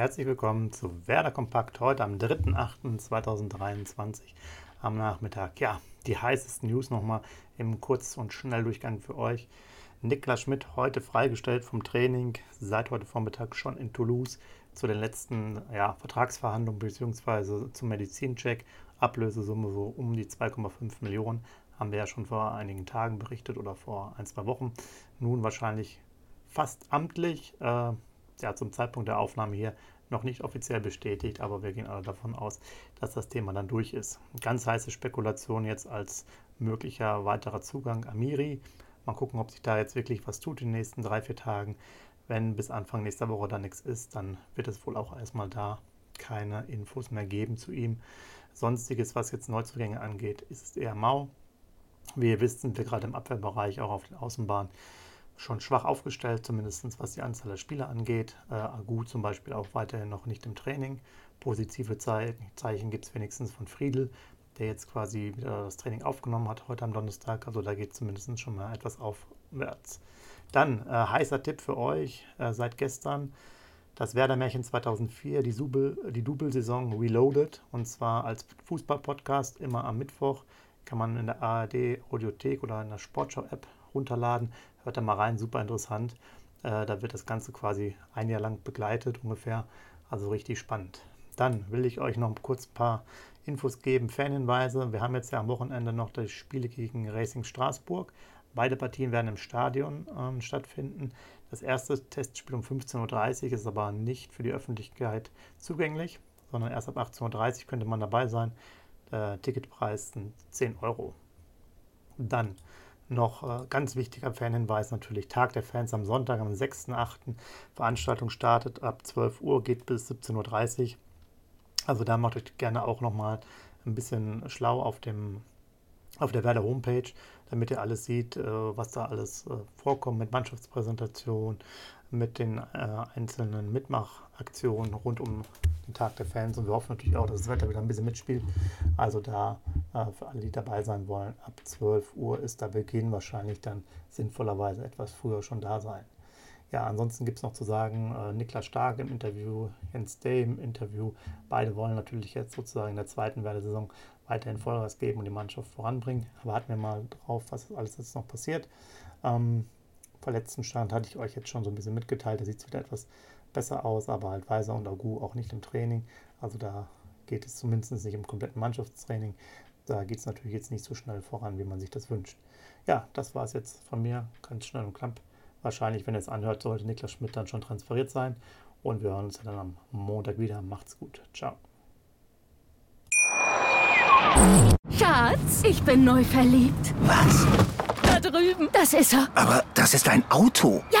Herzlich willkommen zu Werder Kompakt heute am 3.8.2023 am Nachmittag. Ja, die heißesten News nochmal im Kurz- und Schnelldurchgang für euch. Niklas Schmidt heute freigestellt vom Training, seit heute Vormittag schon in Toulouse zu den letzten ja, Vertragsverhandlungen bzw. zum Medizincheck. Ablösesumme so um die 2,5 Millionen. Haben wir ja schon vor einigen Tagen berichtet oder vor ein, zwei Wochen. Nun wahrscheinlich fast amtlich. Äh, ja, zum Zeitpunkt der Aufnahme hier noch nicht offiziell bestätigt, aber wir gehen alle davon aus, dass das Thema dann durch ist. Ganz heiße Spekulation jetzt als möglicher weiterer Zugang Amiri. Mal gucken, ob sich da jetzt wirklich was tut in den nächsten drei, vier Tagen. Wenn bis Anfang nächster Woche da nichts ist, dann wird es wohl auch erstmal da keine Infos mehr geben zu ihm. Sonstiges, was jetzt Neuzugänge angeht, ist es eher mau. Wie ihr wisst, sind wir gerade im Abwehrbereich, auch auf den Außenbahnen, schon schwach aufgestellt, zumindest was die Anzahl der Spieler angeht. Äh, Agu zum Beispiel auch weiterhin noch nicht im Training. Positive Ze Zeichen gibt es wenigstens von Friedel, der jetzt quasi wieder das Training aufgenommen hat heute am Donnerstag. Also da geht zumindest schon mal etwas aufwärts. Dann äh, heißer Tipp für euch äh, seit gestern. Das Werder-Märchen 2004, die, Subel, die Double-Saison Reloaded. Und zwar als Fußball-Podcast immer am Mittwoch. Kann man in der ARD-Audiothek oder in der Sportschau-App runterladen. Hört da mal rein, super interessant. Äh, da wird das Ganze quasi ein Jahr lang begleitet ungefähr. Also richtig spannend. Dann will ich euch noch kurz ein paar Infos geben, Fanhinweise. Wir haben jetzt ja am Wochenende noch die Spiele gegen Racing Straßburg. Beide Partien werden im Stadion ähm, stattfinden. Das erste Testspiel um 15.30 Uhr ist aber nicht für die Öffentlichkeit zugänglich, sondern erst ab 18.30 Uhr könnte man dabei sein. Der Ticketpreis sind 10 Euro. Dann noch äh, ganz wichtiger Fanhinweis natürlich, Tag der Fans am Sonntag, am 6.8. Veranstaltung startet ab 12 Uhr, geht bis 17.30 Uhr. Also da macht euch gerne auch nochmal ein bisschen schlau auf, dem, auf der Werder Homepage, damit ihr alles seht, äh, was da alles äh, vorkommt mit Mannschaftspräsentation, mit den äh, einzelnen Mitmachaktionen rund um den Tag der Fans. Und wir hoffen natürlich auch, dass das Wetter wieder ein bisschen mitspielt. Also da für alle, die dabei sein wollen, ab 12 Uhr ist da Beginn wahrscheinlich dann sinnvollerweise etwas früher schon da sein. Ja, ansonsten gibt es noch zu sagen, äh, Niklas Stark im Interview, Jens Day im Interview. Beide wollen natürlich jetzt sozusagen in der zweiten Werdesaison weiterhin Vollgas geben und die Mannschaft voranbringen. Warten wir mal drauf, was alles jetzt noch passiert. Ähm, verletzten Stand hatte ich euch jetzt schon so ein bisschen mitgeteilt. Da sieht es wieder etwas besser aus, aber halt Weiser und Agu auch nicht im Training. Also da geht es zumindest nicht im kompletten Mannschaftstraining. Da geht es natürlich jetzt nicht so schnell voran, wie man sich das wünscht. Ja, das war es jetzt von mir. Ganz schnell und knapp. Wahrscheinlich, wenn ihr es anhört, sollte Niklas Schmidt dann schon transferiert sein. Und wir hören uns dann am Montag wieder. Macht's gut. Ciao. Schatz, ich bin neu verliebt. Was? Da drüben. Das ist er. Aber das ist ein Auto. Ja,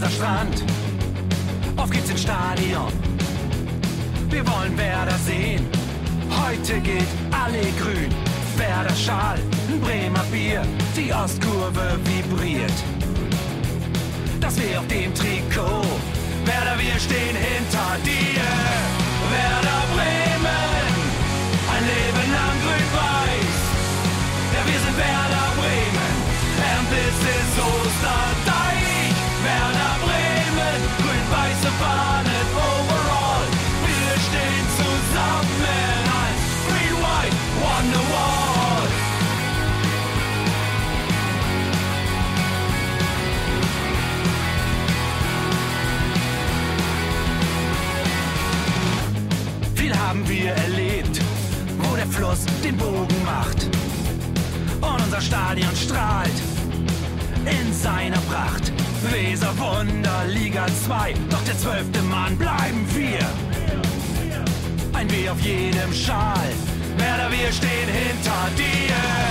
Weserstrand. Auf geht's ins Stadion. Wir wollen Werder sehen. Heute geht alle grün. Werder Schal, ein Bremer Bier. Die Ostkurve vibriert. Das wir auf dem Trikot. Werder, wir stehen hinter dir. Strahlt in seiner Pracht. Weser Wunder, Liga 2, doch der zwölfte Mann bleiben wir. Ein W auf jedem Schal, Werder, wir stehen hinter dir.